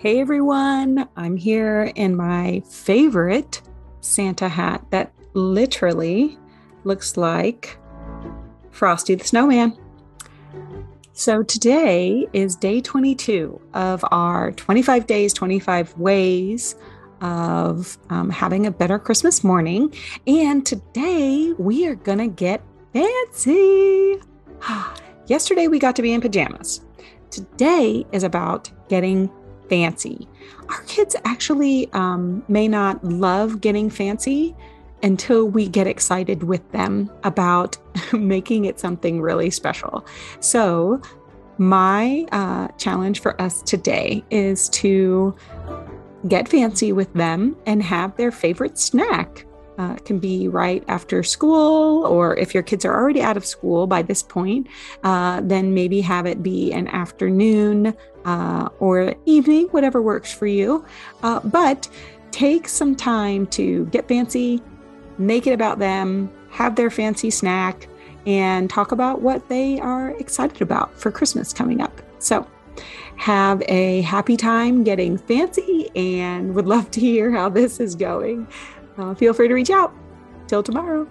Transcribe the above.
Hey everyone, I'm here in my favorite Santa hat that literally looks like Frosty the Snowman. So today is day 22 of our 25 days, 25 ways of um, having a better Christmas morning. And today we are going to get fancy. Yesterday we got to be in pajamas. Today is about getting fancy. Our kids actually um, may not love getting fancy until we get excited with them about making it something really special. So, my uh, challenge for us today is to get fancy with them and have their favorite snack uh, can be right after school, or if your kids are already out of school by this point, uh, then maybe have it be an afternoon uh, or evening, whatever works for you. Uh, but take some time to get fancy, make it about them, have their fancy snack, and talk about what they are excited about for Christmas coming up. So, have a happy time getting fancy and would love to hear how this is going uh, feel free to reach out. Till tomorrow.